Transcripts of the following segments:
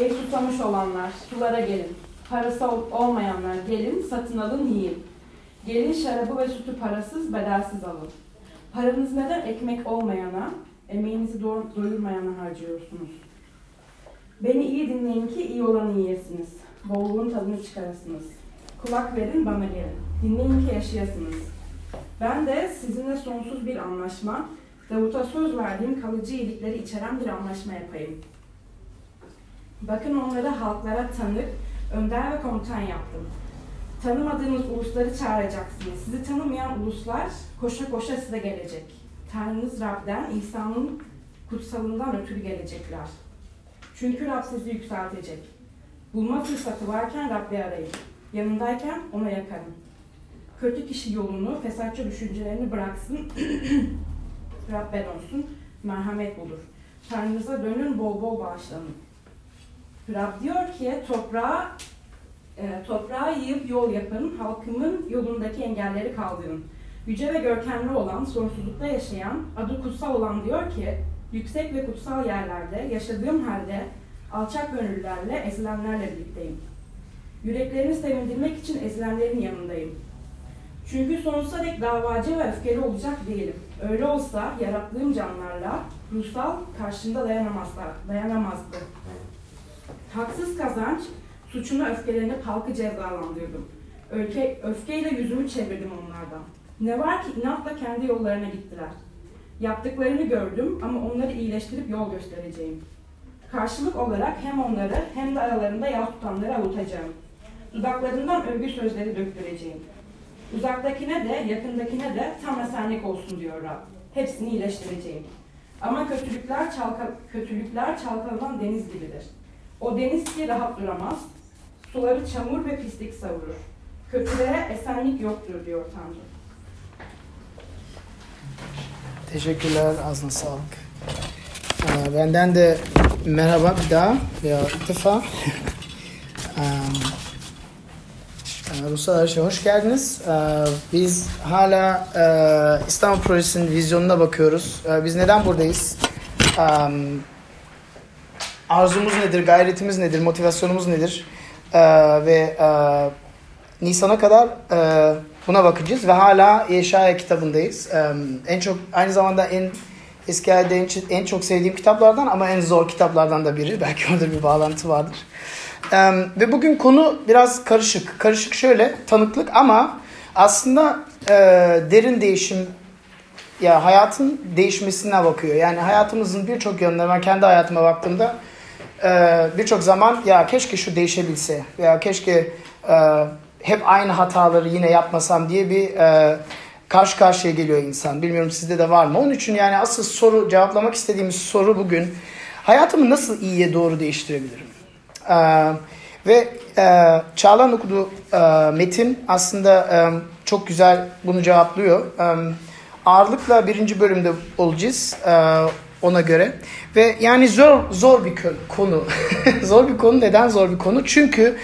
Ey susamış olanlar, sulara gelin. Parası olmayanlar gelin, satın alın, yiyin. Gelin şarabı ve sütü parasız, bedelsiz alın. Paranız neden ekmek olmayana, emeğinizi doyurmayana harcıyorsunuz? Beni iyi dinleyin ki iyi olanı yiyesiniz. Bolluğun tadını çıkarasınız. Kulak verin bana gelin. Dinleyin ki yaşayasınız. Ben de sizinle sonsuz bir anlaşma, Davut'a söz verdiğim kalıcı iyilikleri içeren bir anlaşma yapayım. Bakın onları halklara tanık, önder ve komutan yaptım. Tanımadığınız ulusları çağıracaksınız. Sizi tanımayan uluslar koşa koşa size gelecek. Tanrınız Rab'den, İsa'nın kutsalından ötürü gelecekler. Çünkü Rab sizi yükseltecek. Bulma fırsatı varken Rabbi arayın. Yanındayken ona yakarın. Kötü kişi yolunu, fesatçı düşüncelerini bıraksın. Rabben olsun, merhamet bulur. Tanrınıza dönün, bol bol bağışlanın. Rab diyor ki toprağa e, toprağı yiyip yol yapın, halkımın yolundaki engelleri kaldırın. Yüce ve görkemli olan, sonsuzlukta yaşayan, adı kutsal olan diyor ki, yüksek ve kutsal yerlerde yaşadığım halde alçak gönüllülerle, ezilenlerle birlikteyim. Yüreklerini sevindirmek için ezilenlerin yanındayım. Çünkü sonsuza dek davacı ve öfkeli olacak değilim. Öyle olsa yarattığım canlarla ruhsal karşında dayanamazlar, dayanamazdı. Haksız kazanç, suçuna öfkelenip halkı cezalandırdım. Öfke, öfkeyle yüzümü çevirdim onlardan. Ne var ki inatla kendi yollarına gittiler. Yaptıklarını gördüm ama onları iyileştirip yol göstereceğim. Karşılık olarak hem onları hem de aralarında yağ tutanları avutacağım. Dudaklarından övgü sözleri döktüreceğim. Uzaktakine de yakındakine de tam esenlik olsun diyor Rab. Hepsini iyileştireceğim. Ama kötülükler, çalka, kötülükler çalkalanan deniz gibidir. O deniz ki rahat duramaz, suları çamur ve pislik savurur. Kötülere esenlik yoktur diyor Tanrı. Teşekkürler, ağzına sağlık. Ee, benden de merhaba bir daha veya ilk defa. Ruslar Arşa hoş geldiniz. Ee, biz hala e, İstanbul Projesi'nin vizyonuna bakıyoruz. Ee, biz neden buradayız? Arzumuz nedir, gayretimiz nedir, motivasyonumuz nedir? Ve e, Nisan'a kadar e, buna bakacağız ve hala Yeşaya kitabındayız. En çok aynı zamanda en eski halde en, çok sevdiğim kitaplardan ama en zor kitaplardan da biri. Belki orada bir bağlantı vardır. ve bugün konu biraz karışık. Karışık şöyle tanıklık ama aslında e, derin değişim ya hayatın değişmesine bakıyor. Yani hayatımızın birçok yönlerine ben kendi hayatıma baktığımda e, birçok zaman ya keşke şu değişebilse veya keşke e, hep aynı hataları yine yapmasam diye bir e, karşı karşıya geliyor insan. Bilmiyorum sizde de var mı? Onun için yani asıl soru cevaplamak istediğimiz soru bugün hayatımı nasıl iyiye doğru değiştirebilirim? Ee, ve e, Çağlan okuduğu e, metin aslında e, çok güzel bunu cevaplıyor. E, ağırlıkla birinci bölümde olacağız e, ona göre. Ve yani zor zor bir konu. zor bir konu. Neden zor bir konu? Çünkü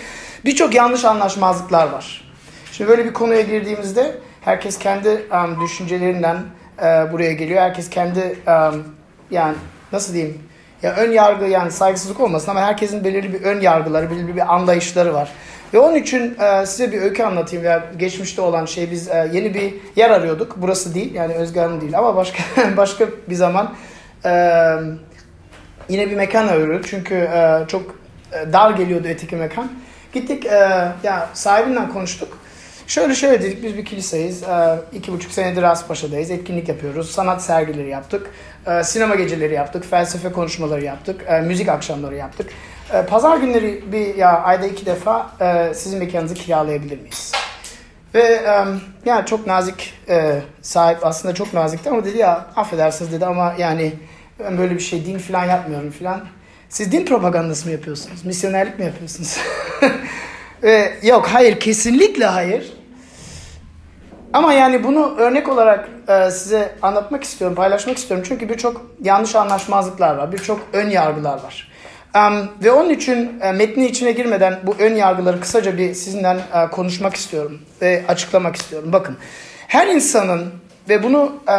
birçok yanlış anlaşmazlıklar var. Şimdi böyle bir konuya girdiğimizde herkes kendi um, düşüncelerinden uh, buraya geliyor. Herkes kendi um, yani nasıl diyeyim ya ön yargı yani saygısızlık olmasın ama herkesin belirli bir ön yargıları, belirli bir anlayışları var. Ve onun için e, size bir öykü anlatayım. Ya geçmişte olan şey biz e, yeni bir yer arıyorduk. Burası değil yani Özgar'ın değil ama başka başka bir zaman e, yine bir mekan arıyorduk. Çünkü e, çok dar geliyordu öteki mekan. Gittik e, ya sahibinden konuştuk. Şöyle şöyle dedik biz bir kiliseyiz. E, iki buçuk senedir Aspaşa'dayız. Etkinlik yapıyoruz. Sanat sergileri yaptık. E, sinema geceleri yaptık. Felsefe konuşmaları yaptık. E, müzik akşamları yaptık. E, pazar günleri bir ya ayda iki defa e, sizin mekanınızı kiralayabilir miyiz? Ve e, yani çok nazik e, sahip aslında çok nazikti ama dedi ya affedersiniz dedi ama yani ben böyle bir şey din falan yapmıyorum falan. Siz din propagandası mı yapıyorsunuz? Misyonerlik mi yapıyorsunuz? Yok hayır kesinlikle hayır. Ama yani bunu örnek olarak e, size anlatmak istiyorum, paylaşmak istiyorum. Çünkü birçok yanlış anlaşmazlıklar var, birçok ön yargılar var. Ve onun için e, metnin içine girmeden bu ön yargıları kısaca bir sizinle e, konuşmak istiyorum ve açıklamak istiyorum. Bakın, her insanın ve bunu e,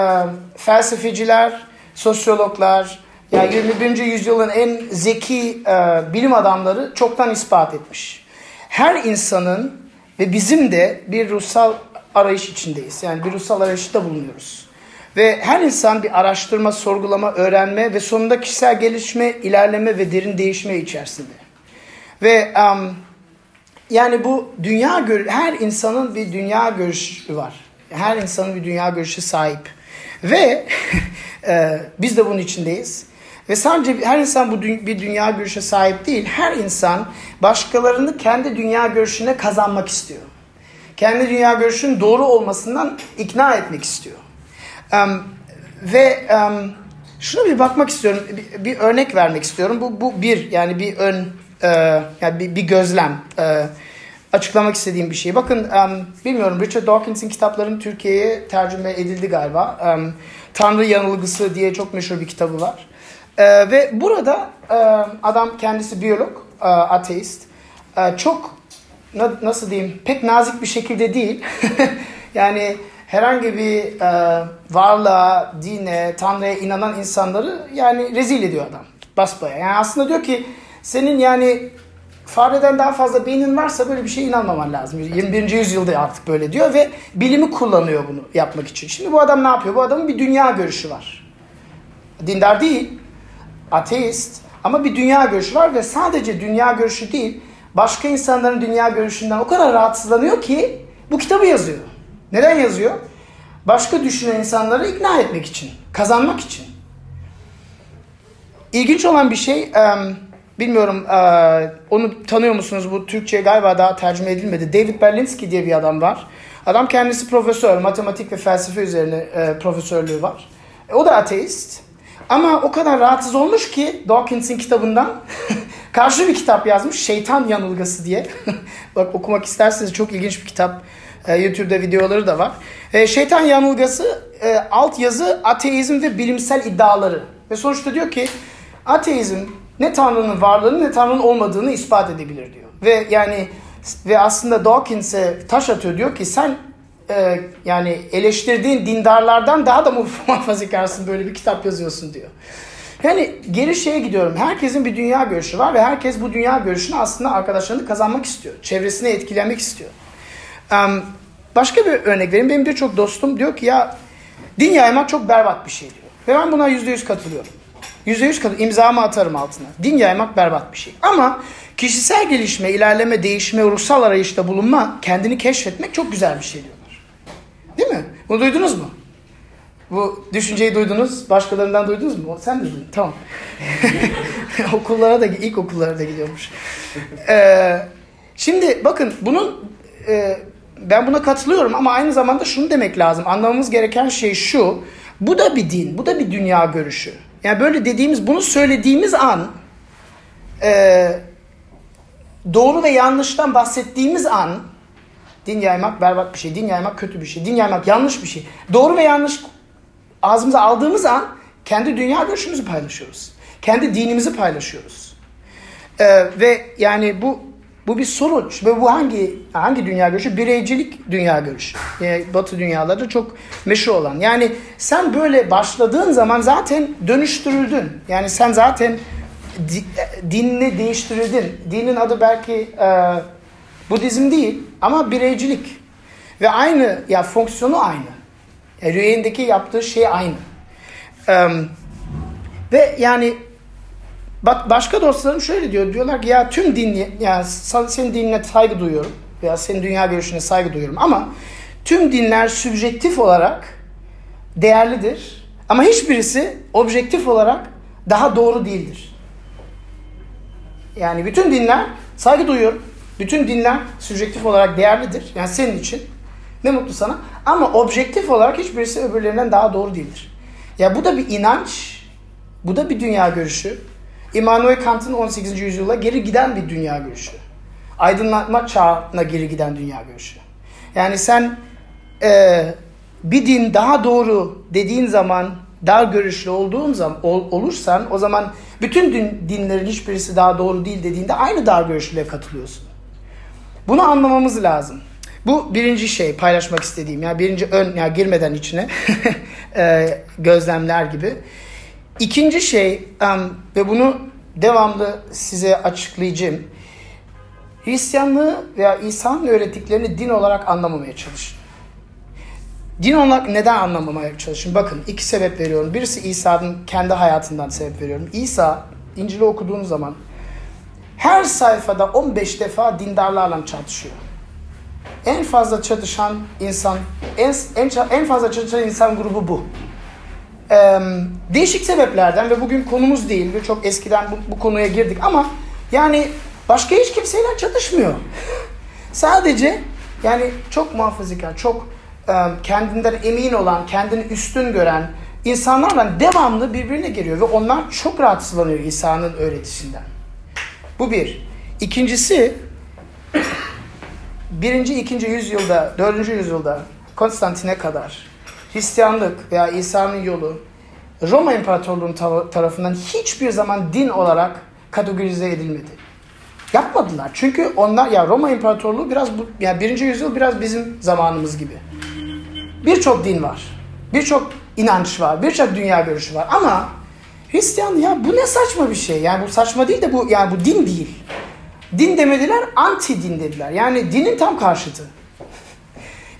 felsefeciler, sosyologlar, yani 21. yüzyılın en zeki e, bilim adamları çoktan ispat etmiş. Her insanın ve bizim de bir ruhsal arayış içindeyiz. Yani bir ruhsal arayışta bulunuyoruz. Ve her insan bir araştırma, sorgulama, öğrenme ve sonunda kişisel gelişme, ilerleme ve derin değişme içerisinde. Ve um, yani bu dünya her insanın bir dünya görüşü var. Her insanın bir dünya görüşü sahip. Ve e, biz de bunun içindeyiz. Ve sadece her insan bu bir dünya görüşe sahip değil. Her insan başkalarını kendi dünya görüşüne kazanmak istiyor. Kendi dünya görüşünün doğru olmasından ikna etmek istiyor. Um, ve um, şuna bir bakmak istiyorum, bir, bir örnek vermek istiyorum. Bu, bu bir yani bir ön, e, yani bir, bir gözlem. E, açıklamak istediğim bir şey. Bakın um, bilmiyorum Richard Dawkins'in kitaplarının Türkiye'ye tercüme edildi galiba. Um, Tanrı Yanılgısı diye çok meşhur bir kitabı var. E, ve burada e, adam kendisi biyolog, e, ateist. E, çok na, nasıl diyeyim pek nazik bir şekilde değil. yani herhangi bir e, varlığa, dine, Tanrı'ya inanan insanları yani rezil ediyor adam. Basbaya. Yani aslında diyor ki senin yani fareden daha fazla beynin varsa böyle bir şeye inanmaman lazım. 21. yüzyılda artık böyle diyor ve bilimi kullanıyor bunu yapmak için. Şimdi bu adam ne yapıyor? Bu adamın bir dünya görüşü var. Dindar değil, ateist ama bir dünya görüşü var ve sadece dünya görüşü değil, başka insanların dünya görüşünden o kadar rahatsızlanıyor ki bu kitabı yazıyor. Neden yazıyor? Başka düşünen insanları ikna etmek için, kazanmak için. İlginç olan bir şey, bilmiyorum onu tanıyor musunuz? Bu Türkçe galiba daha tercüme edilmedi. David Berlinski diye bir adam var. Adam kendisi profesör, matematik ve felsefe üzerine profesörlüğü var. E, o da ateist. Ama o kadar rahatsız olmuş ki Dawkins'in kitabından karşı bir kitap yazmış. Şeytan Yanılgısı diye. Bak okumak isterseniz çok ilginç bir kitap. E, YouTube'da videoları da var. E, şeytan Yanılgısı e, alt yazı ateizm ve bilimsel iddiaları. Ve sonuçta diyor ki ateizm ne Tanrı'nın varlığını ne Tanrı'nın olmadığını ispat edebilir diyor. Ve yani ve aslında Dawkins'e taş atıyor diyor ki sen e, yani eleştirdiğin dindarlardan daha da muhafazakarsın böyle bir kitap yazıyorsun diyor. Yani geri şeye gidiyorum. Herkesin bir dünya görüşü var ve herkes bu dünya görüşünü aslında arkadaşlarını kazanmak istiyor. Çevresini etkilemek istiyor. Um, başka bir örnek vereyim. Benim birçok dostum diyor ki ya din yaymak çok berbat bir şey diyor. Ve ben buna yüzde yüz katılıyorum. Yüzde yüz katılıyorum. İmzamı atarım altına. Din yaymak berbat bir şey. Ama kişisel gelişme, ilerleme, değişme, ruhsal arayışta bulunma, kendini keşfetmek çok güzel bir şey diyorlar. Değil mi? Bunu duydunuz mu? Bu düşünceyi duydunuz. Başkalarından duydunuz mu? Sen de duydun. Tamam. okullara da, ilk okullara da gidiyormuş. Ee, şimdi bakın bunun e, ben buna katılıyorum ama aynı zamanda şunu demek lazım. Anlamamız gereken şey şu. Bu da bir din, bu da bir dünya görüşü. Yani böyle dediğimiz, bunu söylediğimiz an e, doğru ve yanlıştan bahsettiğimiz an din yaymak berbat bir şey, din yaymak kötü bir şey, din yaymak yanlış bir şey. Doğru ve yanlış ağzımıza aldığımız an kendi dünya görüşümüzü paylaşıyoruz. Kendi dinimizi paylaşıyoruz. Ee, ve yani bu bu bir sonuç ve bu hangi hangi dünya görüşü? Bireycilik dünya görüşü. Yani Batı dünyalarda çok meşhur olan. Yani sen böyle başladığın zaman zaten dönüştürüldün. Yani sen zaten di, dinini değiştirdin. Dinin adı belki e, Budizm değil ama bireycilik. Ve aynı ya fonksiyonu aynı. Yani rüyendeki yaptığı şey aynı. Ee, ve yani Bak başka dostlarım şöyle diyor. Diyorlar ki ya tüm din yani senin dinine saygı duyuyorum veya senin dünya görüşüne saygı duyuyorum ama tüm dinler sübjektif olarak değerlidir. Ama hiçbirisi objektif olarak daha doğru değildir. Yani bütün dinler saygı duyuyorum. Bütün dinler sübjektif olarak değerlidir. Yani senin için. Ne mutlu sana. Ama objektif olarak hiçbirisi öbürlerinden daha doğru değildir. Ya bu da bir inanç. Bu da bir dünya görüşü. Immanuel Kant'ın 18. yüzyıla geri giden bir dünya görüşü. Aydınlatma çağına geri giden dünya görüşü. Yani sen e, bir din daha doğru dediğin zaman, dar görüşlü olduğun zaman ol, olursan o zaman bütün din, dinlerin hiçbirisi daha doğru değil dediğinde aynı dar görüşlüğe katılıyorsun. Bunu anlamamız lazım. Bu birinci şey paylaşmak istediğim. Yani birinci ön, yani girmeden içine e, gözlemler gibi. İkinci şey ve bunu devamlı size açıklayacağım. Hristiyanlığı veya İsa'nın öğrettiklerini din olarak anlamamaya çalışın. Din olarak neden anlamamaya çalışın? Bakın iki sebep veriyorum. Birisi İsa'nın kendi hayatından sebep veriyorum. İsa İncil'i okuduğunuz zaman her sayfada 15 defa dindarlarla çatışıyor. En fazla çatışan insan, en, en, en fazla çatışan insan grubu bu. Ee, değişik sebeplerden ve bugün konumuz değil ve çok eskiden bu, bu konuya girdik ama yani başka hiç kimseyle çatışmıyor. Sadece yani çok muhafazakar, çok e, kendinden emin olan, kendini üstün gören insanlarla devamlı birbirine geliyor ve onlar çok rahatsızlanıyor İsa'nın öğretisinden. Bu bir. İkincisi birinci, ikinci yüzyılda, dördüncü yüzyılda Konstantin'e kadar Hristiyanlık veya İsa'nın yolu Roma İmparatorluğu'nun tarafından hiçbir zaman din olarak kategorize edilmedi. Yapmadılar. Çünkü onlar ya Roma İmparatorluğu biraz bu yani birinci yüzyıl biraz bizim zamanımız gibi. Birçok din var. Birçok inanç var. Birçok dünya görüşü var. Ama Hristiyan ya bu ne saçma bir şey. Yani bu saçma değil de bu yani bu din değil. Din demediler, anti din dediler. Yani dinin tam karşıtı.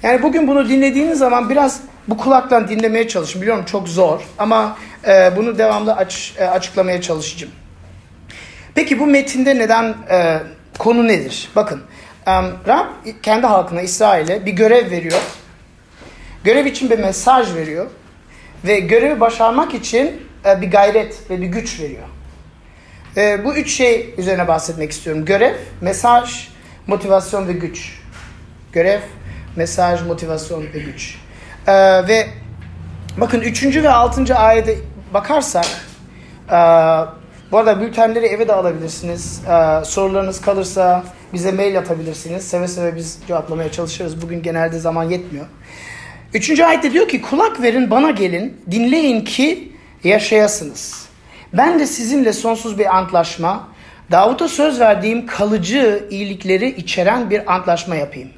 Yani bugün bunu dinlediğiniz zaman biraz bu kulaktan dinlemeye çalışın. Biliyorum çok zor ama e, bunu devamlı aç, e, açıklamaya çalışacağım. Peki bu metinde neden e, konu nedir? Bakın e, Rab kendi halkına İsrail'e bir görev veriyor. Görev için bir mesaj veriyor. Ve görevi başarmak için e, bir gayret ve bir güç veriyor. E, bu üç şey üzerine bahsetmek istiyorum. Görev, mesaj, motivasyon ve güç. Görev, mesaj, motivasyon ve güç. E, ve bakın üçüncü ve altıncı ayete bakarsak e, bu arada bültenleri eve de alabilirsiniz. E, sorularınız kalırsa bize mail atabilirsiniz. Seve seve biz cevaplamaya çalışırız. Bugün genelde zaman yetmiyor. Üçüncü ayette diyor ki kulak verin bana gelin dinleyin ki yaşayasınız. Ben de sizinle sonsuz bir antlaşma, Davut'a söz verdiğim kalıcı iyilikleri içeren bir antlaşma yapayım.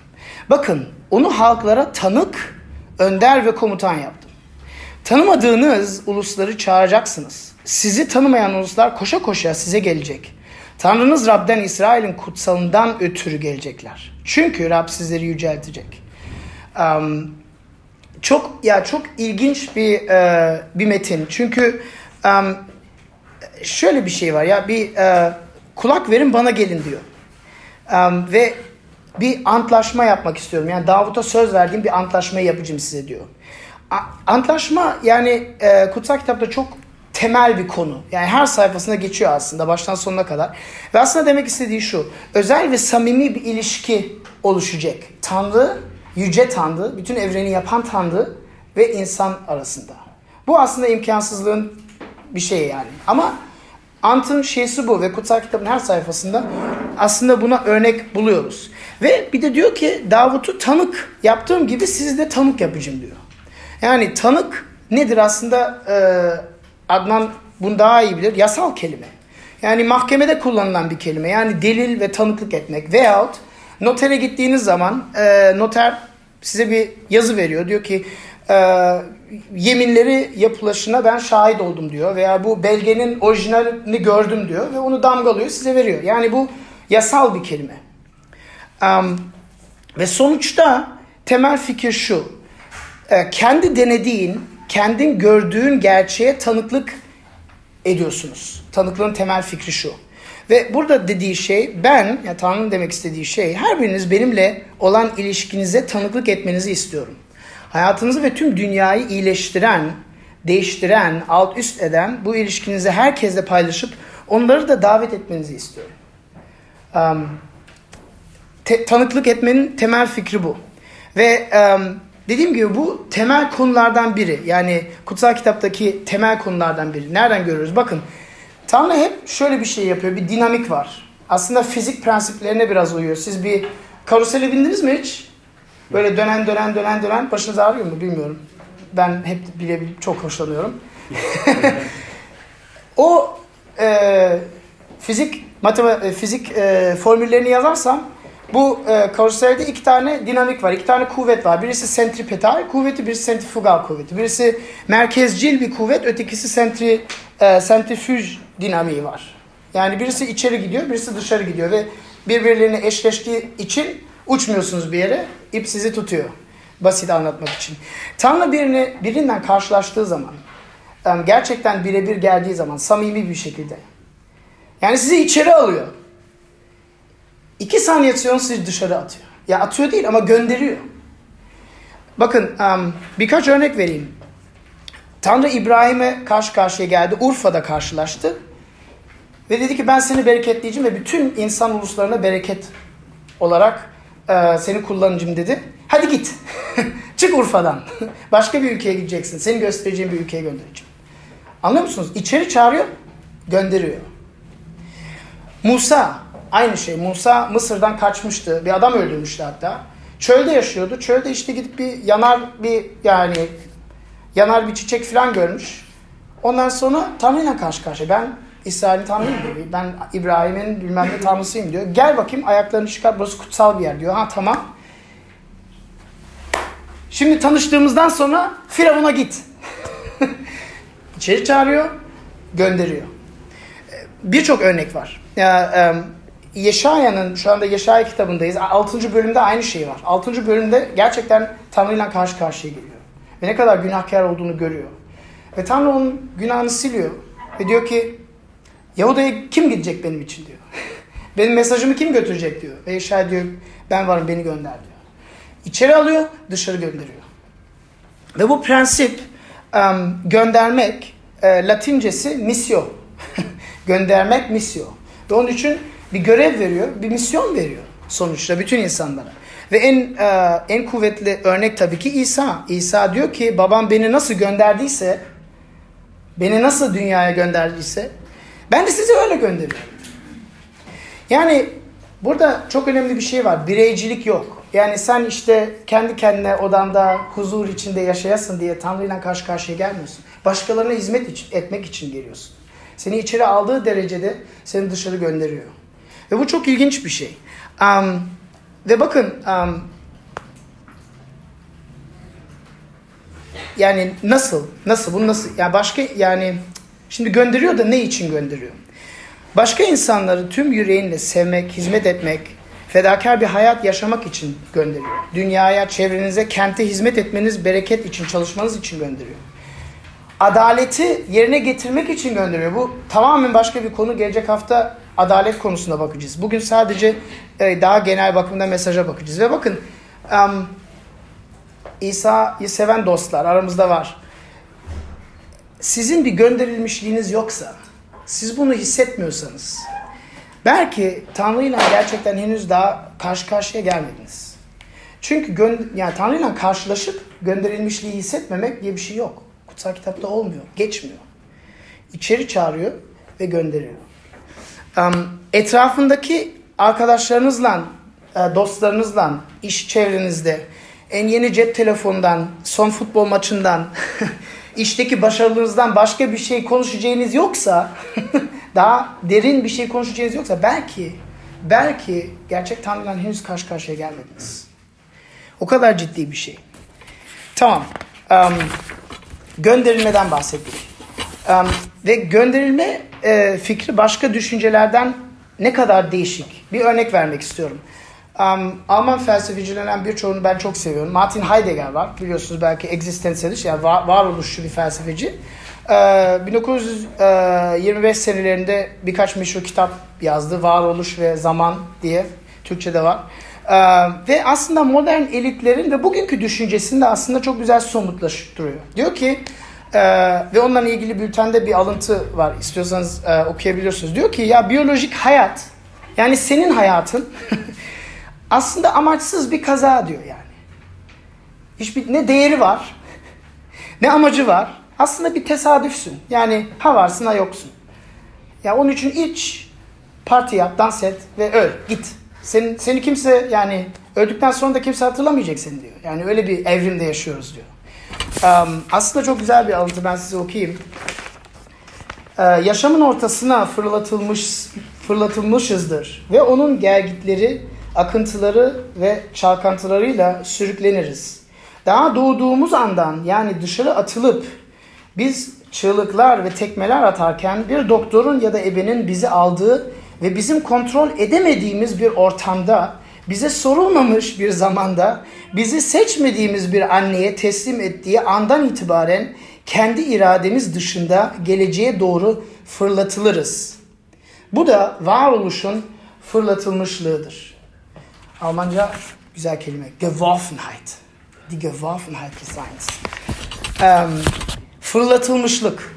Bakın onu halklara tanık, önder ve komutan yaptım. Tanımadığınız ulusları çağıracaksınız. Sizi tanımayan uluslar koşa koşa size gelecek. Tanrınız Rab'den İsrail'in kutsalından ötürü gelecekler. Çünkü Rab sizleri yüceltecek. Um, çok ya çok ilginç bir e, bir metin. Çünkü um, şöyle bir şey var ya bir e, kulak verin bana gelin diyor. Um, ve bir antlaşma yapmak istiyorum. Yani Davut'a söz verdiğim bir antlaşmayı yapacağım size diyor. Antlaşma yani e, kutsal kitapta çok temel bir konu. Yani her sayfasında geçiyor aslında baştan sonuna kadar. Ve aslında demek istediği şu. Özel ve samimi bir ilişki oluşacak. Tanrı, yüce Tanrı, bütün evreni yapan Tanrı ve insan arasında. Bu aslında imkansızlığın bir şey yani. Ama Ant'ın şeysi bu ve kutsal kitabın her sayfasında aslında buna örnek buluyoruz. Ve bir de diyor ki Davut'u tanık yaptığım gibi sizi de tanık yapacağım diyor. Yani tanık nedir aslında e, Adnan bunu daha iyi bilir. Yasal kelime. Yani mahkemede kullanılan bir kelime. Yani delil ve tanıklık etmek. Veyahut notere gittiğiniz zaman e, noter size bir yazı veriyor. Diyor ki yeminleri yapılaşına ben şahit oldum diyor. Veya bu belgenin orijinalini gördüm diyor. Ve onu damgalıyor size veriyor. Yani bu yasal bir kelime. Um, ve sonuçta temel fikir şu. E, kendi denediğin, kendin gördüğün gerçeğe tanıklık ediyorsunuz. Tanıklığın temel fikri şu. Ve burada dediği şey ben, ya Tanrı'nın demek istediği şey her biriniz benimle olan ilişkinize tanıklık etmenizi istiyorum. Hayatınızı ve tüm dünyayı iyileştiren, değiştiren, alt üst eden bu ilişkinizi herkesle paylaşıp onları da davet etmenizi istiyorum. Um, te, tanıklık etmenin temel fikri bu. Ve um, dediğim gibi bu temel konulardan biri. Yani kutsal kitaptaki temel konulardan biri. Nereden görüyoruz? Bakın Tanrı hep şöyle bir şey yapıyor. Bir dinamik var. Aslında fizik prensiplerine biraz uyuyor. Siz bir karusele bindiniz mi hiç? Böyle dönen dönen dönen dönen başınız ağrıyor mu bilmiyorum. Ben hep bile çok hoşlanıyorum. o e, fizik matematik fizik e, formüllerini yazarsam bu e, karuselde iki tane dinamik var. iki tane kuvvet var. Birisi sentripetal kuvveti, birisi sentrifugal kuvveti. Birisi merkezcil bir kuvvet, ötekisi sentri e, sentrifüj dinamiği var. Yani birisi içeri gidiyor, birisi dışarı gidiyor ve birbirlerine eşleştiği için uçmuyorsunuz bir yere, ip sizi tutuyor. Basit anlatmak için. Tanrı birini, birinden karşılaştığı zaman, gerçekten birebir geldiği zaman, samimi bir şekilde, yani sizi içeri alıyor. İki saniye sonra sizi dışarı atıyor. Ya atıyor değil ama gönderiyor. Bakın birkaç örnek vereyim. Tanrı İbrahim'e karşı karşıya geldi. Urfa'da karşılaştı. Ve dedi ki ben seni bereketleyeceğim ve bütün insan uluslarına bereket olarak e, seni kullanacağım dedi. Hadi git. Çık Urfa'dan. Başka bir ülkeye gideceksin. Seni göstereceğim bir ülkeye göndereceğim. Anlıyor musunuz? İçeri çağırıyor, gönderiyor. Musa aynı şey. Musa Mısır'dan kaçmıştı. Bir adam öldürmüştü hatta. Çölde yaşıyordu. Çölde işte gidip bir yanar bir yani yanar bir çiçek falan görmüş. Ondan sonra Tanrı'yla karşı karşıya. Ben İsrail'in Tanrı'yım diyor. Ben İbrahim'in bilmem ne Tanrısıyım diyor. Gel bakayım ayaklarını çıkar burası kutsal bir yer diyor. Ha tamam. Şimdi tanıştığımızdan sonra Firavun'a git. İçeri çağırıyor, gönderiyor. Birçok örnek var. Ya, Yeşaya'nın şu anda Yeşaya kitabındayız. 6. bölümde aynı şey var. 6. bölümde gerçekten Tanrı'yla karşı karşıya geliyor. Ve ne kadar günahkar olduğunu görüyor. Ve Tanrı onun günahını siliyor. Ve diyor ki Yahuda'ya kim gidecek benim için diyor. benim mesajımı kim götürecek diyor. Ve Yeşaya diyor ben varım beni gönder diyor. İçeri alıyor dışarı gönderiyor. Ve bu prensip göndermek e, Latincesi misyo. göndermek misyo. Ve onun için bir görev veriyor, bir misyon veriyor sonuçta bütün insanlara. Ve en e, en kuvvetli örnek tabii ki İsa. İsa diyor ki babam beni nasıl gönderdiyse, beni nasıl dünyaya gönderdiyse ben de sizi öyle gönderiyorum. Yani burada çok önemli bir şey var. Bireycilik yok. Yani sen işte kendi kendine odanda huzur içinde yaşayasın diye Tanrı'yla karşı karşıya gelmiyorsun. Başkalarına hizmet için, etmek için geliyorsun. Seni içeri aldığı derecede seni dışarı gönderiyor. Ve bu çok ilginç bir şey. Um, ve bakın um, yani nasıl? Nasıl? Bu nasıl? Yani başka yani şimdi gönderiyor da ne için gönderiyor? Başka insanları tüm yüreğinle sevmek, hizmet etmek, fedakar bir hayat yaşamak için gönderiyor. Dünyaya, çevrenize, kente hizmet etmeniz, bereket için, çalışmanız için gönderiyor. Adaleti yerine getirmek için gönderiyor. Bu tamamen başka bir konu. Gelecek hafta adalet konusuna bakacağız. Bugün sadece e, daha genel bakımda mesaja bakacağız. Ve bakın İsa'yı seven dostlar aramızda var. Sizin bir gönderilmişliğiniz yoksa, siz bunu hissetmiyorsanız, belki Tanrı'yla gerçekten henüz daha karşı karşıya gelmediniz. Çünkü gö- yani Tanrı'yla karşılaşıp gönderilmişliği hissetmemek diye bir şey yok. Kutsal kitapta olmuyor, geçmiyor. İçeri çağırıyor ve gönderiyor etrafındaki arkadaşlarınızla, e, dostlarınızla, iş çevrenizde, en yeni cep telefonundan, son futbol maçından, işteki başarılarınızdan başka bir şey konuşacağınız yoksa, daha derin bir şey konuşacağınız yoksa belki, belki gerçek Tanrı'dan henüz karşı karşıya gelmediniz. O kadar ciddi bir şey. Tamam. Um, gönderilmeden bahsettik. Um, ve gönderilme e, fikri başka düşüncelerden ne kadar değişik. Bir örnek vermek istiyorum. Um, Alman felsefecilerinden birçoğunu ben çok seviyorum. Martin Heidegger var. Biliyorsunuz belki existentialist yani var, varoluşçu bir felsefeci. Ee, 1925 senelerinde birkaç meşhur kitap yazdı. Varoluş ve Zaman diye. Türkçe'de var. Ee, ve aslında modern elitlerin ve bugünkü düşüncesini de aslında çok güzel somutlaştırıyor. Diyor ki ee, ve onunla ilgili bültende bir alıntı var. İstiyorsanız e, okuyabilirsiniz. Diyor ki ya biyolojik hayat yani senin hayatın aslında amaçsız bir kaza diyor yani. Hiçbir ne değeri var ne amacı var. Aslında bir tesadüfsün. Yani ha varsın ha yoksun. Ya onun için iç parti yap, dans et ve öl, git. Seni, seni kimse yani öldükten sonra da kimse hatırlamayacak seni diyor. Yani öyle bir evrimde yaşıyoruz diyor. Um, aslında çok güzel bir alıntı. Ben size okuyayım. Ee, yaşamın ortasına fırlatılmış fırlatılmışızdır ve onun gelgitleri, akıntıları ve çalkantılarıyla sürükleniriz. Daha doğduğumuz andan yani dışarı atılıp biz çığlıklar ve tekmeler atarken bir doktorun ya da ebenin bizi aldığı ve bizim kontrol edemediğimiz bir ortamda, bize sorulmamış bir zamanda, bizi seçmediğimiz bir anneye teslim ettiği andan itibaren kendi irademiz dışında geleceğe doğru fırlatılırız. Bu da varoluşun fırlatılmışlığıdır. Almanca güzel kelime. Geworfenheit. Die Geworfenheit des Seins. Um, fırlatılmışlık.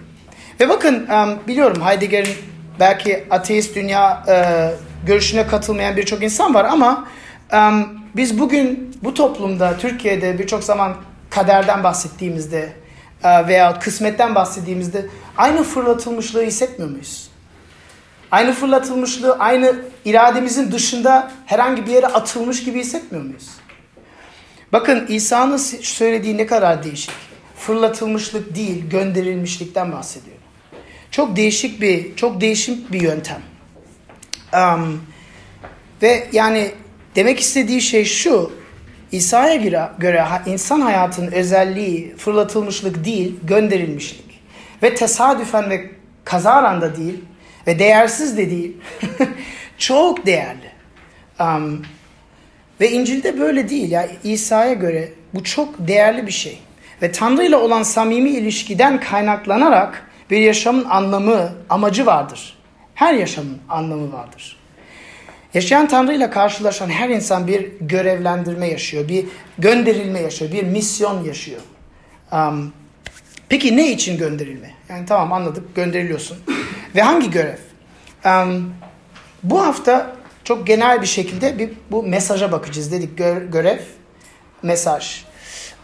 Ve bakın um, biliyorum Heidegger'in belki ateist dünya uh, görüşüne katılmayan birçok insan var ama um, biz bugün bu toplumda Türkiye'de birçok zaman kaderden bahsettiğimizde uh, veya kısmetten bahsettiğimizde aynı fırlatılmışlığı hissetmiyor muyuz? Aynı fırlatılmışlığı, aynı irademizin dışında herhangi bir yere atılmış gibi hissetmiyor muyuz? Bakın İsa'nın söylediği ne kadar değişik. Fırlatılmışlık değil, gönderilmişlikten bahsediyor. Çok değişik bir, çok değişik bir yöntem. Um, ve yani demek istediği şey şu. İsa'ya göre, göre insan hayatının özelliği fırlatılmışlık değil, gönderilmişlik. Ve tesadüfen ve kazaran da değil ve değersiz de değil. çok değerli. Um, ve İncil'de böyle değil. Ya İsa'ya göre bu çok değerli bir şey. Ve Tanrı ile olan samimi ilişkiden kaynaklanarak bir yaşamın anlamı, amacı vardır. Her yaşamın anlamı vardır. Yaşayan Tanrı ile karşılaşan her insan bir görevlendirme yaşıyor, bir gönderilme yaşıyor, bir misyon yaşıyor. Um, peki ne için gönderilme? Yani tamam anladık, gönderiliyorsun. Ve hangi görev? Um, bu hafta çok genel bir şekilde bir bu mesaja bakacağız dedik. Gö görev, mesaj.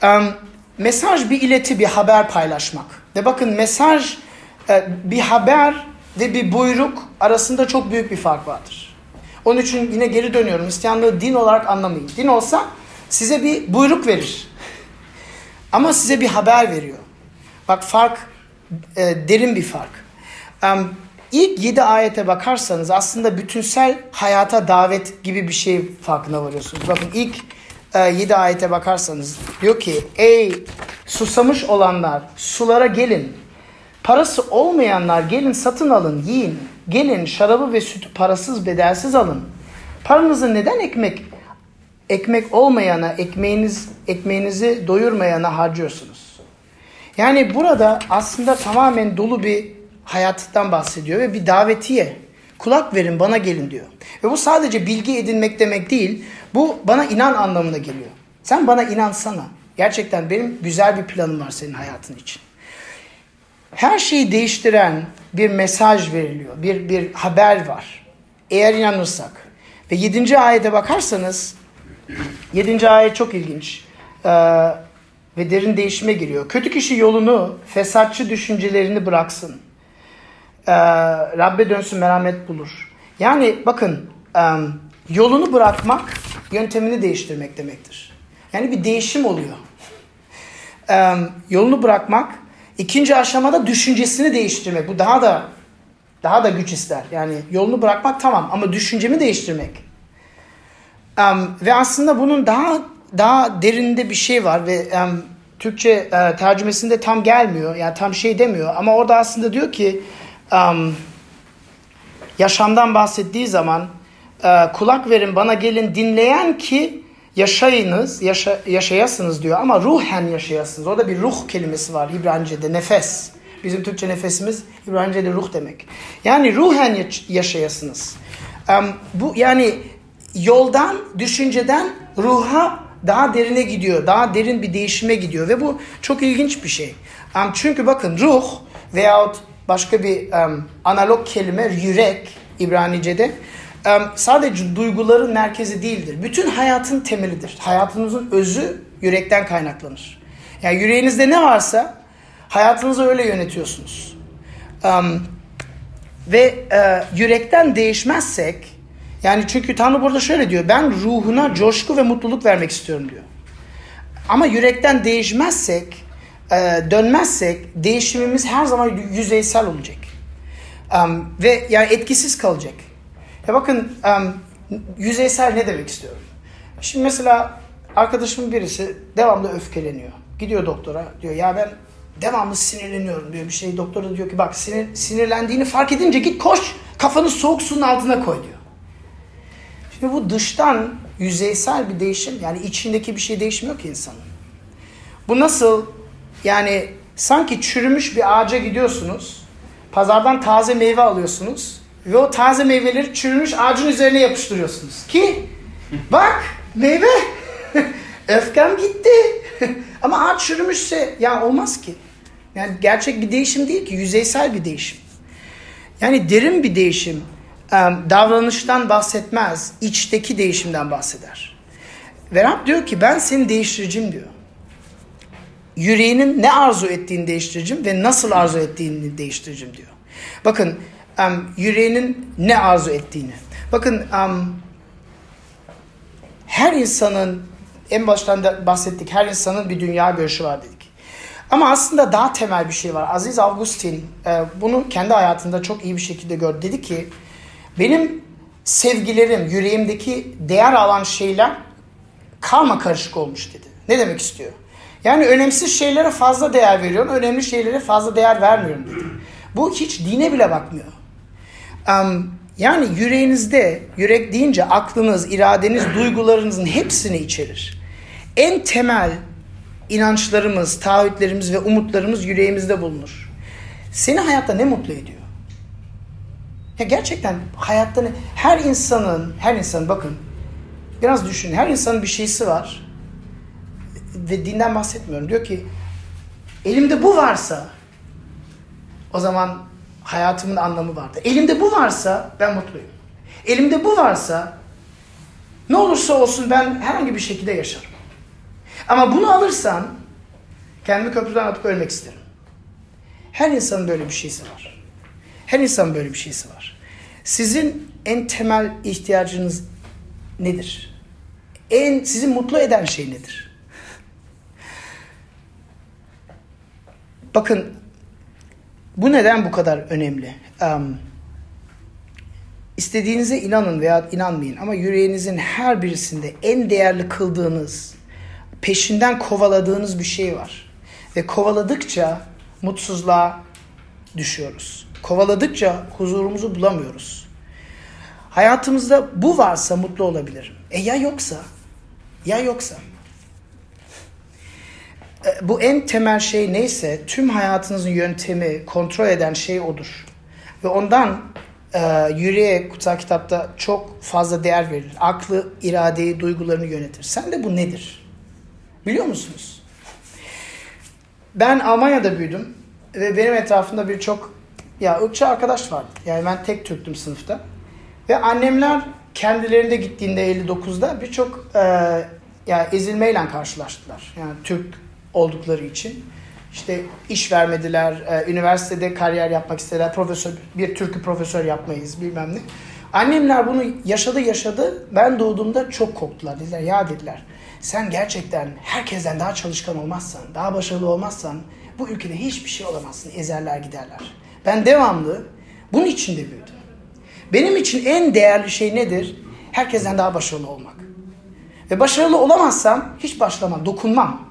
Um, mesaj bir ileti, bir haber paylaşmak. Ve bakın mesaj, e, bir haber ve bir buyruk arasında çok büyük bir fark vardır. Onun için yine geri dönüyorum. Hristiyanlığı din olarak anlamayın. Din olsa size bir buyruk verir. Ama size bir haber veriyor. Bak fark e, derin bir fark. Um, İlk yedi ayete bakarsanız aslında bütünsel hayata davet gibi bir şey farkına varıyorsunuz. Bakın ilk e, yedi ayete bakarsanız diyor ki ey susamış olanlar sulara gelin. Parası olmayanlar gelin satın alın yiyin. Gelin şarabı ve sütü parasız bedelsiz alın. Paranızı neden ekmek ekmek olmayana ekmeğiniz ekmeğinizi doyurmayana harcıyorsunuz? Yani burada aslında tamamen dolu bir hayattan bahsediyor ve bir davetiye. Kulak verin bana gelin diyor. Ve bu sadece bilgi edinmek demek değil. Bu bana inan anlamına geliyor. Sen bana inansana. Gerçekten benim güzel bir planım var senin hayatın için. Her şeyi değiştiren bir mesaj veriliyor. Bir, bir haber var. Eğer inanırsak. Ve 7. ayete bakarsanız 7. ayet çok ilginç. Ee, ve derin değişime giriyor. Kötü kişi yolunu, fesatçı düşüncelerini bıraksın e, Rabbe dönsün merhamet bulur. Yani bakın e, yolunu bırakmak yöntemini değiştirmek demektir. Yani bir değişim oluyor. E, yolunu bırakmak ikinci aşamada düşüncesini değiştirmek. Bu daha da daha da güç ister. Yani yolunu bırakmak tamam ama düşüncemi değiştirmek. Um, ve aslında bunun daha daha derinde bir şey var ve um, Türkçe e, tercümesinde tam gelmiyor. Yani tam şey demiyor ama orada aslında diyor ki um, yaşamdan bahsettiği zaman e, kulak verin bana gelin dinleyen ki yaşayınız, yaşa, yaşayasınız diyor ama ruhen yaşayasınız. Orada bir ruh kelimesi var İbranice'de nefes. Bizim Türkçe nefesimiz İbranice'de ruh demek. Yani ruhen yaşayasınız. Um, bu yani yoldan, düşünceden ruha daha derine gidiyor. Daha derin bir değişime gidiyor ve bu çok ilginç bir şey. Um, çünkü bakın ruh veyahut başka bir um, analog kelime yürek İbranice'de um, sadece duyguların merkezi değildir. Bütün hayatın temelidir. Hayatınızın özü yürekten kaynaklanır. Yani yüreğinizde ne varsa hayatınızı öyle yönetiyorsunuz. Um, ve uh, yürekten değişmezsek yani çünkü Tanrı burada şöyle diyor. Ben ruhuna coşku ve mutluluk vermek istiyorum diyor. Ama yürekten değişmezsek e, dönmezsek değişimimiz her zaman yüzeysel olacak. Ve yani etkisiz kalacak. Ya bakın yüzeysel ne demek istiyorum? Şimdi mesela arkadaşımın birisi devamlı öfkeleniyor. Gidiyor doktora diyor ya ben devamlı sinirleniyorum diyor bir şey. Doktor da diyor ki bak sinir, sinirlendiğini fark edince git koş kafanı soğuk suyun altına koy diyor. Şimdi bu dıştan yüzeysel bir değişim yani içindeki bir şey değişmiyor ki insanın. Bu nasıl yani sanki çürümüş bir ağaca gidiyorsunuz. Pazardan taze meyve alıyorsunuz. Ve o taze meyveleri çürümüş ağacın üzerine yapıştırıyorsunuz. Ki bak meyve öfkem gitti. Ama ağaç çürümüşse ya olmaz ki. Yani gerçek bir değişim değil ki yüzeysel bir değişim. Yani derin bir değişim davranıştan bahsetmez, içteki değişimden bahseder. Ve Rab diyor ki ben seni değiştireceğim diyor. Yüreğinin ne arzu ettiğini değiştireceğim ve nasıl arzu ettiğini değiştireceğim diyor. Bakın yüreğinin ne arzu ettiğini. Bakın her insanın en baştan da bahsettik her insanın bir dünya görüşü var dedik. Ama aslında daha temel bir şey var. Aziz Augustin e, bunu kendi hayatında çok iyi bir şekilde gördü. Dedi ki benim sevgilerim, yüreğimdeki değer alan şeyler karma karışık olmuş dedi. Ne demek istiyor? Yani önemsiz şeylere fazla değer veriyorum, önemli şeylere fazla değer vermiyorum dedi. Bu hiç dine bile bakmıyor. Yani yüreğinizde, yürek deyince aklınız, iradeniz, duygularınızın hepsini içerir. En temel inançlarımız, taahhütlerimiz ve umutlarımız yüreğimizde bulunur. Seni hayatta ne mutlu ediyor? Ya gerçekten hayatta ne? Her insanın, her insan bakın biraz düşünün. Her insanın bir şeysi var. Ve dinden bahsetmiyorum. Diyor ki elimde bu varsa o zaman hayatımın anlamı vardı. Elimde bu varsa ben mutluyum. Elimde bu varsa ne olursa olsun ben herhangi bir şekilde yaşarım. Ama bunu alırsan kendimi köprüden atıp ölmek isterim. Her insanın böyle bir şeysi var. Her insanın böyle bir şeysi var. Sizin en temel ihtiyacınız nedir? En sizi mutlu eden şey nedir? Bakın bu neden bu kadar önemli? Um, istediğinize inanın veya inanmayın ama yüreğinizin her birisinde en değerli kıldığınız, peşinden kovaladığınız bir şey var. Ve kovaladıkça mutsuzluğa düşüyoruz. Kovaladıkça huzurumuzu bulamıyoruz. Hayatımızda bu varsa mutlu olabilirim. E ya yoksa? Ya yoksa? E, bu en temel şey neyse tüm hayatınızın yöntemi, kontrol eden şey odur. Ve ondan e, yüreğe kutsal kitapta çok fazla değer verilir. Aklı, iradeyi, duygularını yönetir. Sen de bu nedir? Biliyor musunuz? Ben Almanya'da büyüdüm ve benim etrafımda birçok ya ırkçı arkadaş vardı. Yani ben tek Türktüm sınıfta. Ve annemler kendilerinde gittiğinde 59'da birçok e, ya ezilmeyle karşılaştılar. Yani Türk oldukları için. İşte iş vermediler, e, üniversitede kariyer yapmak istediler, profesör, bir Türk'ü profesör yapmayız bilmem ne. Annemler bunu yaşadı yaşadı. Ben doğduğumda çok korktular. Dediler ya dediler sen gerçekten herkesten daha çalışkan olmazsan, daha başarılı olmazsan bu ülkede hiçbir şey olamazsın. Ezerler giderler. Ben devamlı bunun içinde büyüdüm. Benim için en değerli şey nedir? Herkesten daha başarılı olmak. Ve başarılı olamazsam hiç başlamam, dokunmam.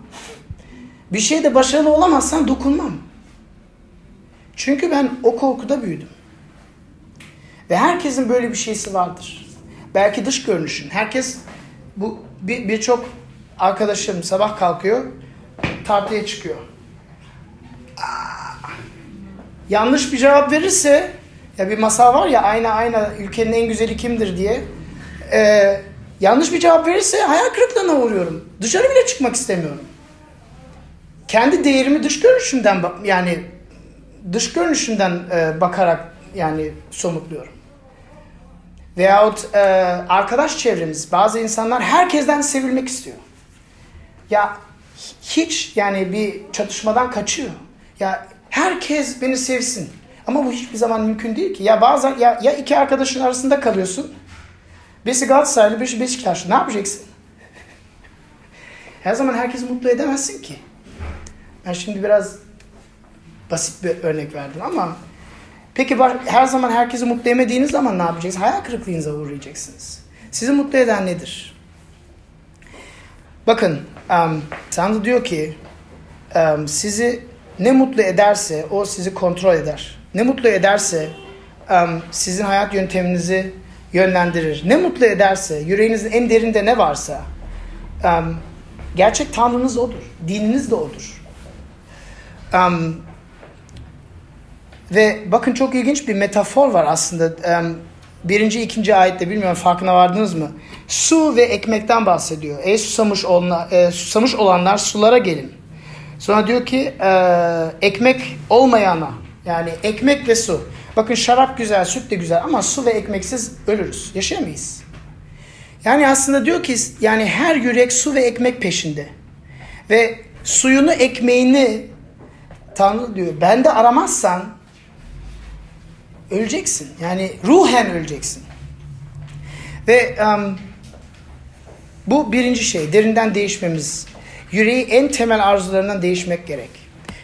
Bir şeyde başarılı olamazsam dokunmam. Çünkü ben o korkuda büyüdüm. Ve herkesin böyle bir şeysi vardır. Belki dış görünüşün. Herkes bu birçok bir arkadaşım sabah kalkıyor, tartıya çıkıyor. Yanlış bir cevap verirse ya bir masal var ya ayna ayna ülkenin en güzeli kimdir diye. Ee, yanlış bir cevap verirse hayal kırıklığına uğruyorum. Dışarı bile çıkmak istemiyorum. Kendi değerimi dış görünüşümden yani dış görünüşümden e, bakarak yani somutluyorum. Veyahut e, arkadaş çevremiz bazı insanlar herkesten sevilmek istiyor. Ya hiç yani bir çatışmadan kaçıyor. Ya herkes beni sevsin. Ama bu hiçbir zaman mümkün değil ki. Ya bazen ya, ya iki arkadaşın arasında kalıyorsun. Birisi Galatasaraylı, birisi Beşiktaşlı. Ne yapacaksın? Her zaman herkesi mutlu edemezsin ki. Ben şimdi biraz basit bir örnek verdim ama peki her zaman herkesi mutlu edemediğiniz zaman ne yapacaksınız? Hayal kırıklığınıza uğrayacaksınız. Sizi mutlu eden nedir? Bakın um, Tanrı diyor ki um, sizi ne mutlu ederse o sizi kontrol eder. Ne mutlu ederse sizin hayat yönteminizi yönlendirir. Ne mutlu ederse, yüreğinizin en derinde ne varsa gerçek tanrınız odur. Dininiz de odur. Ve bakın çok ilginç bir metafor var aslında. Birinci, ikinci ayette bilmiyorum farkına vardınız mı? Su ve ekmekten bahsediyor. Ey susamış, olanlar, e, susamış olanlar sulara gelin. Sonra diyor ki e, ekmek olmayana yani ekmek ve su. Bakın şarap güzel, süt de güzel ama su ve ekmeksiz ölürüz. Yaşayamayız. Yani aslında diyor ki yani her yürek su ve ekmek peşinde. Ve suyunu, ekmeğini Tanrı diyor. Bende aramazsan öleceksin. Yani ruhen öleceksin. Ve um, bu birinci şey. Derinden değişmemiz. Yüreği en temel arzularından değişmek gerek.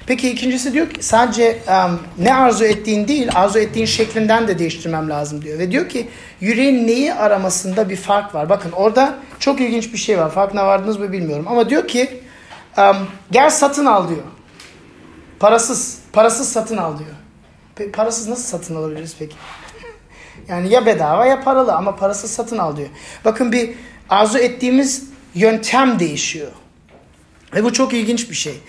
Peki ikincisi diyor ki sadece um, ne arzu ettiğin değil, arzu ettiğin şeklinden de değiştirmem lazım diyor. Ve diyor ki yüreğin neyi aramasında bir fark var. Bakın orada çok ilginç bir şey var. Farkına vardınız mı bilmiyorum. Ama diyor ki um, gel satın al diyor. Parasız, parasız satın al diyor. Pe parasız nasıl satın alabiliriz peki? yani ya bedava ya paralı ama parasız satın al diyor. Bakın bir arzu ettiğimiz yöntem değişiyor. Ve bu çok ilginç bir şey.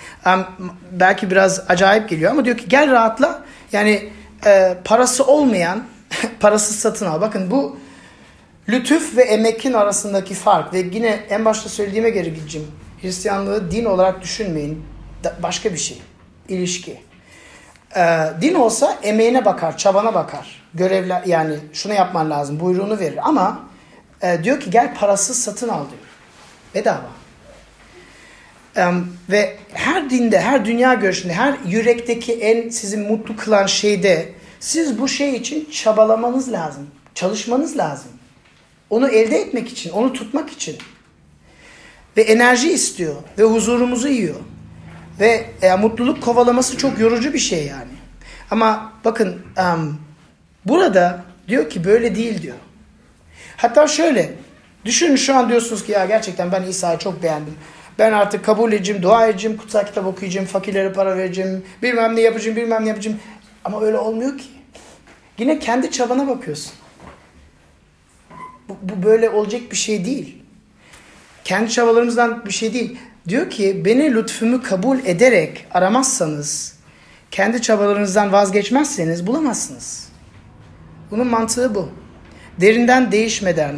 Belki biraz acayip geliyor ama diyor ki gel rahatla. Yani e, parası olmayan parasız satın al. Bakın bu lütuf ve emekin arasındaki fark ve yine en başta söylediğime geri gideceğim. Hristiyanlığı din olarak düşünmeyin. Başka bir şey. İlişki. Ee, din olsa emeğine bakar, çabana bakar. Görevler yani şunu yapman lazım, buyruğunu verir. Ama e, diyor ki gel parasız satın al diyor. Bedava. Ve her dinde, her dünya görüşünde, her yürekteki en sizi mutlu kılan şeyde siz bu şey için çabalamanız lazım. Çalışmanız lazım. Onu elde etmek için, onu tutmak için. Ve enerji istiyor ve huzurumuzu yiyor. Ve e, mutluluk kovalaması çok yorucu bir şey yani. Ama bakın um, burada diyor ki böyle değil diyor. Hatta şöyle düşünün şu an diyorsunuz ki ya gerçekten ben İsa'yı çok beğendim. Ben artık kabul edeceğim, dua edeceğim, kutsal kitap okuyacağım, fakirlere para vereceğim, bilmem ne yapacağım, bilmem ne yapacağım. Ama öyle olmuyor ki. Yine kendi çabana bakıyorsun. Bu, bu böyle olacak bir şey değil. Kendi çabalarımızdan bir şey değil. Diyor ki beni lütfumu kabul ederek aramazsanız, kendi çabalarınızdan vazgeçmezseniz bulamazsınız. Bunun mantığı bu. Derinden değişmeden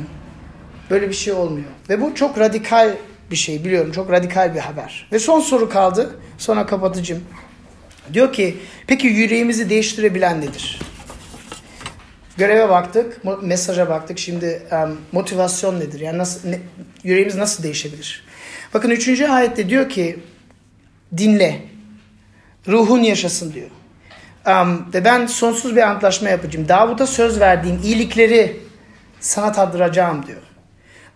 böyle bir şey olmuyor. Ve bu çok radikal bir şey biliyorum. Çok radikal bir haber. Ve son soru kaldı. Sonra kapatacağım. Diyor ki peki yüreğimizi değiştirebilen nedir? Göreve baktık, mesaja baktık. Şimdi um, motivasyon nedir? Yani nasıl ne, yüreğimiz nasıl değişebilir? Bakın üçüncü ayette diyor ki dinle. Ruhun yaşasın diyor. Um, ve ben sonsuz bir antlaşma yapacağım. Davut'a söz verdiğim iyilikleri sana tattıracağım diyor.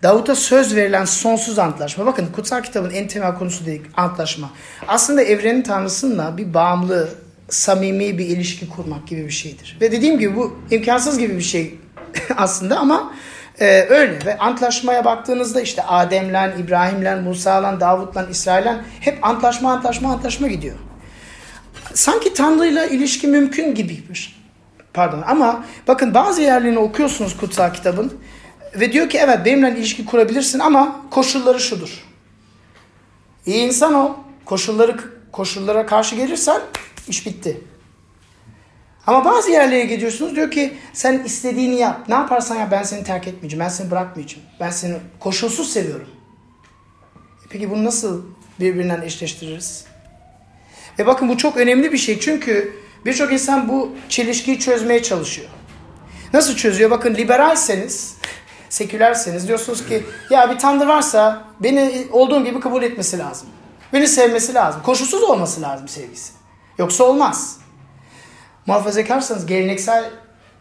Davut'a söz verilen sonsuz antlaşma. Bakın kutsal kitabın en temel konusu değil antlaşma. Aslında evrenin tanrısıyla bir bağımlı, samimi bir ilişki kurmak gibi bir şeydir. Ve dediğim gibi bu imkansız gibi bir şey aslında ama e, öyle. Ve antlaşmaya baktığınızda işte Adem'le, İbrahim'le, Musa'la, Davut'la, İsrail'le hep antlaşma, antlaşma, antlaşma gidiyor. Sanki Tanrı'yla ilişki mümkün gibiymiş. Pardon ama bakın bazı yerlerini okuyorsunuz kutsal kitabın ve diyor ki evet benimle ilişki kurabilirsin ama koşulları şudur. İyi insan ol. Koşulları koşullara karşı gelirsen iş bitti. Ama bazı yerlere gidiyorsunuz diyor ki sen istediğini yap. Ne yaparsan yap ben seni terk etmeyeceğim. Ben seni bırakmayacağım. Ben seni koşulsuz seviyorum. E peki bunu nasıl birbirinden eşleştiririz? Ve bakın bu çok önemli bir şey. Çünkü birçok insan bu çelişkiyi çözmeye çalışıyor. Nasıl çözüyor? Bakın liberalseniz sekülerseniz diyorsunuz ki ya bir tanrı varsa beni olduğum gibi kabul etmesi lazım. Beni sevmesi lazım. Koşulsuz olması lazım sevgisi. Yoksa olmaz. Muhafazakarsanız geleneksel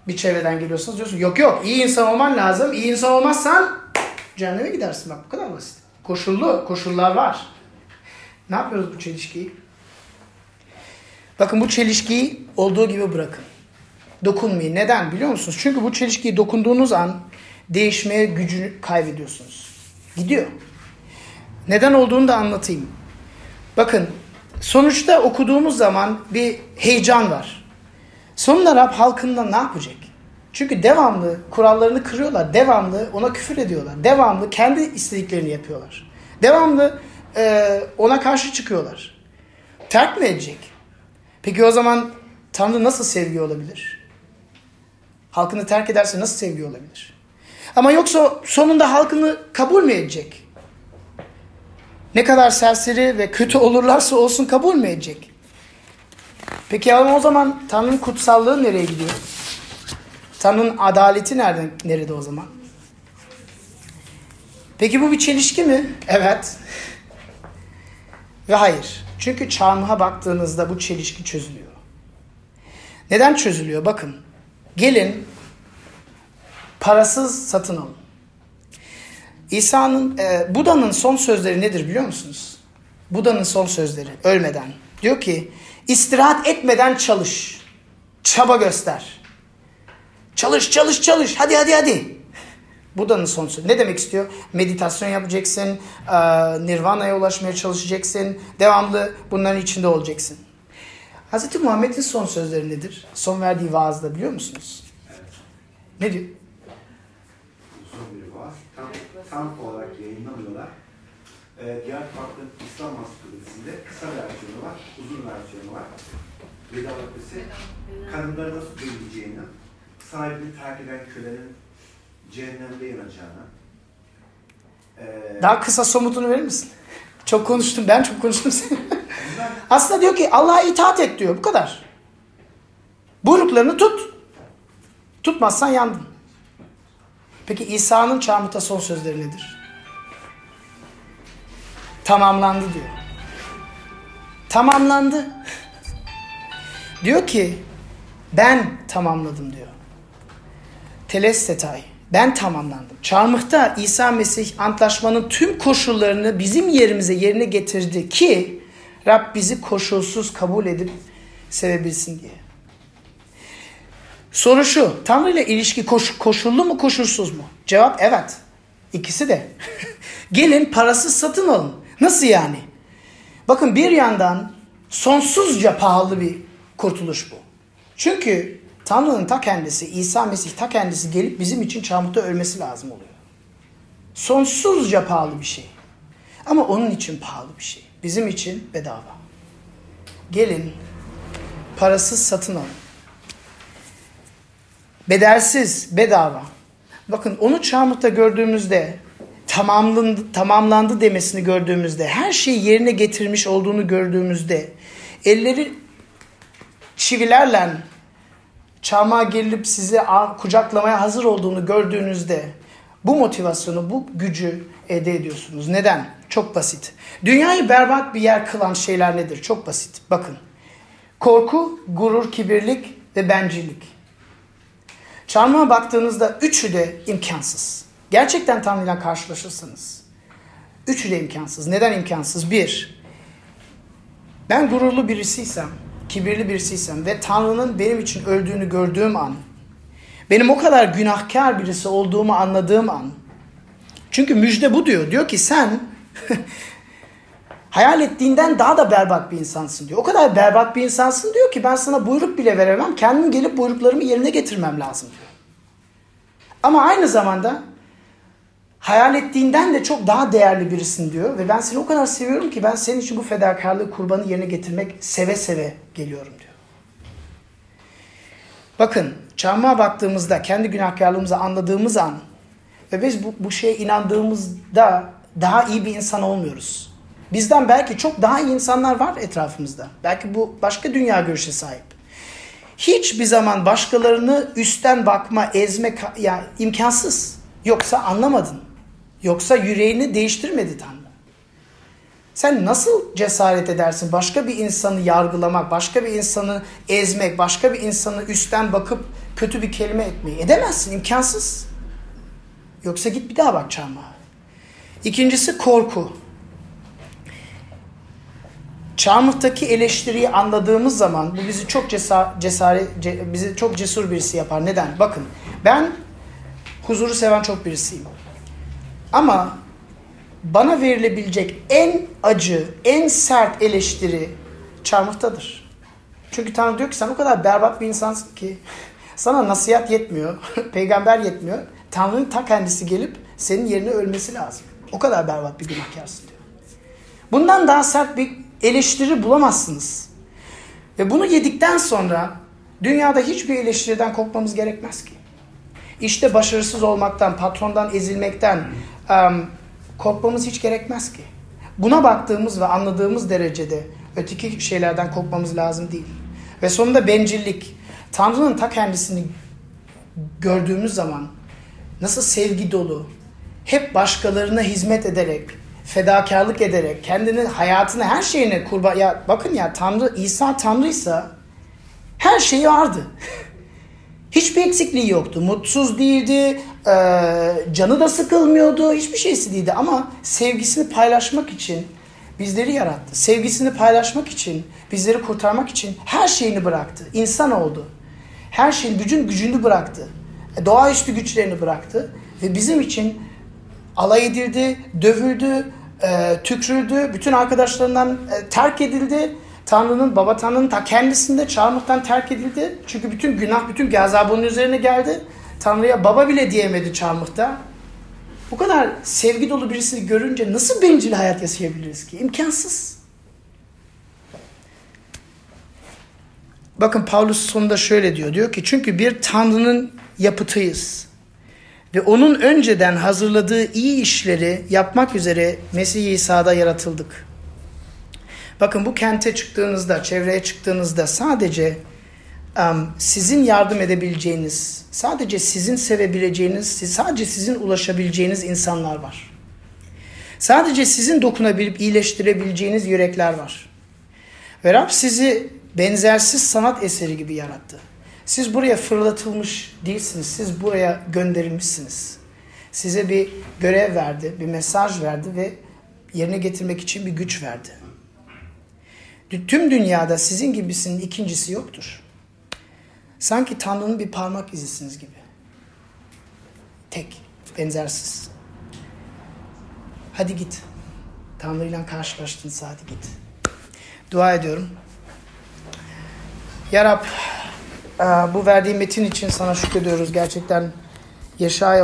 bir çevreden geliyorsunuz diyorsunuz yok yok iyi insan olman lazım. İyi insan olmazsan cehenneme gidersin bak bu kadar basit. Koşullu, koşullar var. Ne yapıyoruz bu çelişkiyi? Bakın bu çelişkiyi olduğu gibi bırakın. Dokunmayın. Neden biliyor musunuz? Çünkü bu çelişkiyi dokunduğunuz an değişmeye gücünü kaybediyorsunuz. Gidiyor. Neden olduğunu da anlatayım. Bakın sonuçta okuduğumuz zaman bir heyecan var. Sonunda Rab halkından ne yapacak? Çünkü devamlı kurallarını kırıyorlar. Devamlı ona küfür ediyorlar. Devamlı kendi istediklerini yapıyorlar. Devamlı e, ona karşı çıkıyorlar. Terk mi edecek? Peki o zaman Tanrı nasıl sevgi olabilir? Halkını terk ederse nasıl sevgi olabilir? Ama yoksa sonunda halkını kabul mü edecek? Ne kadar serseri ve kötü olurlarsa olsun kabul mü edecek? Peki ama o zaman Tanrı'nın kutsallığı nereye gidiyor? Tanrı'nın adaleti nerede, nerede o zaman? Peki bu bir çelişki mi? Evet. Ve hayır. Çünkü çarmıha baktığınızda bu çelişki çözülüyor. Neden çözülüyor? Bakın. Gelin parasız satın alın. İsa'nın, e, Buda'nın son sözleri nedir biliyor musunuz? Buda'nın son sözleri ölmeden. Diyor ki istirahat etmeden çalış. Çaba göster. Çalış çalış çalış hadi hadi hadi. Buda'nın son sözü. Ne demek istiyor? Meditasyon yapacaksın, e, nirvana'ya ulaşmaya çalışacaksın, devamlı bunların içinde olacaksın. Hz. Muhammed'in son sözleri nedir? Son verdiği vaazda biliyor musunuz? Ne diyor? Tam, olarak yayınlamıyorlar. Ee, diğer farklı İslam Ansiklopedisinde kısa versiyonu var, uzun versiyonu var. Veda Vakfesi, kadınları nasıl dövüleceğini, sahibini terk eden kölenin cehennemde yanacağını, ee, Daha kısa somutunu verir misin? Çok konuştum. Ben çok konuştum. bunlar Aslında diyor ki Allah'a itaat et diyor. Bu kadar. Buyruklarını tut. Tutmazsan yandın. Peki İsa'nın çarmıhta son sözleri nedir? Tamamlandı diyor. Tamamlandı. Diyor ki ben tamamladım diyor. Telestetay. Ben tamamlandım. Çarmıhta İsa Mesih antlaşmanın tüm koşullarını bizim yerimize yerine getirdi ki Rab bizi koşulsuz kabul edip sevebilsin diye. Soru şu. Tanrı ile ilişki koş, koşullu mu koşulsuz mu? Cevap evet. İkisi de. Gelin parasız satın alın. Nasıl yani? Bakın bir yandan sonsuzca pahalı bir kurtuluş bu. Çünkü Tanrı'nın ta kendisi, İsa Mesih ta kendisi gelip bizim için çarmıhta ölmesi lazım oluyor. Sonsuzca pahalı bir şey. Ama onun için pahalı bir şey. Bizim için bedava. Gelin parasız satın alın. Bedelsiz, bedava. Bakın onu çarmıhta gördüğümüzde tamamlandı, tamamlandı demesini gördüğümüzde, her şeyi yerine getirmiş olduğunu gördüğümüzde, elleri çivilerle çarmıha gelip sizi kucaklamaya hazır olduğunu gördüğünüzde bu motivasyonu, bu gücü elde ediyorsunuz. Neden? Çok basit. Dünyayı berbat bir yer kılan şeyler nedir? Çok basit. Bakın. Korku, gurur, kibirlik ve bencillik. Çarmıha baktığınızda üçü de imkansız. Gerçekten Tanrı'yla karşılaşırsanız. Üçü de imkansız. Neden imkansız? Bir, ben gururlu birisiysem, kibirli birisiysem ve Tanrı'nın benim için öldüğünü gördüğüm an, benim o kadar günahkar birisi olduğumu anladığım an, çünkü müjde bu diyor. Diyor ki sen hayal ettiğinden daha da berbat bir insansın diyor. O kadar berbat bir insansın diyor ki ben sana buyruk bile veremem. Kendim gelip buyruklarımı yerine getirmem lazım diyor. Ama aynı zamanda hayal ettiğinden de çok daha değerli birisin diyor. Ve ben seni o kadar seviyorum ki ben senin için bu fedakarlığı kurbanı yerine getirmek seve seve geliyorum diyor. Bakın çarmıha baktığımızda kendi günahkarlığımızı anladığımız an ve biz bu, bu şeye inandığımızda daha iyi bir insan olmuyoruz. Bizden belki çok daha iyi insanlar var etrafımızda. Belki bu başka dünya görüşe sahip. Hiçbir zaman başkalarını üstten bakma, ezme ya imkansız. Yoksa anlamadın. Yoksa yüreğini değiştirmedi Tanrı. Sen nasıl cesaret edersin başka bir insanı yargılamak, başka bir insanı ezmek, başka bir insanı üstten bakıp kötü bir kelime etmeyi? Edemezsin, imkansız. Yoksa git bir daha bak çarmıha. İkincisi korku. Çarmıhtaki eleştiriyi anladığımız zaman bu bizi çok cesaret, cesaret ce, bizi çok cesur birisi yapar. Neden? Bakın ben huzuru seven çok birisiyim. Ama bana verilebilecek en acı, en sert eleştiri çarmıhtadır. Çünkü Tanrı diyor ki sen o kadar berbat bir insansın ki sana nasihat yetmiyor, peygamber yetmiyor. Tanrı'nın ta kendisi gelip senin yerine ölmesi lazım. O kadar berbat bir günahkarsın diyor. Bundan daha sert bir eleştiri bulamazsınız. Ve bunu yedikten sonra dünyada hiçbir eleştiriden korkmamız gerekmez ki. İşte başarısız olmaktan, patrondan ezilmekten um, korkmamız hiç gerekmez ki. Buna baktığımız ve anladığımız derecede öteki şeylerden korkmamız lazım değil. Ve sonunda bencillik. Tanrı'nın ta kendisini gördüğümüz zaman nasıl sevgi dolu, hep başkalarına hizmet ederek, fedakarlık ederek, kendini, hayatını, her şeyine kurban... Ya bakın ya Tanrı, İsa Tanrıysa her şeyi vardı. Hiçbir eksikliği yoktu. Mutsuz değildi, canı da sıkılmıyordu, hiçbir şeysi değildi. Ama sevgisini paylaşmak için bizleri yarattı. Sevgisini paylaşmak için, bizleri kurtarmak için her şeyini bıraktı. İnsan oldu. Her şeyin, bütün gücünü bıraktı. E, Doğaüstü güçlerini bıraktı. Ve bizim için alay edildi, dövüldü, e, tükrüldü, bütün arkadaşlarından e, terk edildi. Tanrı'nın, Baba Tanrı'nın ta kendisinde çarmıhtan terk edildi. Çünkü bütün günah, bütün gazabı onun üzerine geldi. Tanrı'ya baba bile diyemedi çarmıhta. Bu kadar sevgi dolu birisini görünce nasıl bencil hayat yaşayabiliriz ki? İmkansız. Bakın Paulus sonunda şöyle diyor. Diyor ki çünkü bir Tanrı'nın yapıtıyız. Ve onun önceden hazırladığı iyi işleri yapmak üzere Mesih İsa'da yaratıldık. Bakın bu kente çıktığınızda, çevreye çıktığınızda sadece um, sizin yardım edebileceğiniz, sadece sizin sevebileceğiniz, sadece sizin ulaşabileceğiniz insanlar var. Sadece sizin dokunabilip iyileştirebileceğiniz yürekler var. Ve Rab sizi benzersiz sanat eseri gibi yarattı. Siz buraya fırlatılmış değilsiniz. Siz buraya gönderilmişsiniz. Size bir görev verdi, bir mesaj verdi ve yerine getirmek için bir güç verdi. Tüm dünyada sizin gibisinin ikincisi yoktur. Sanki Tanrı'nın bir parmak izisiniz gibi. Tek, benzersiz. Hadi git. Tanrı'yla karşılaştın hadi git. Dua ediyorum. Ya Rab, bu verdiğin metin için sana şükrediyoruz. Gerçekten Yeşaya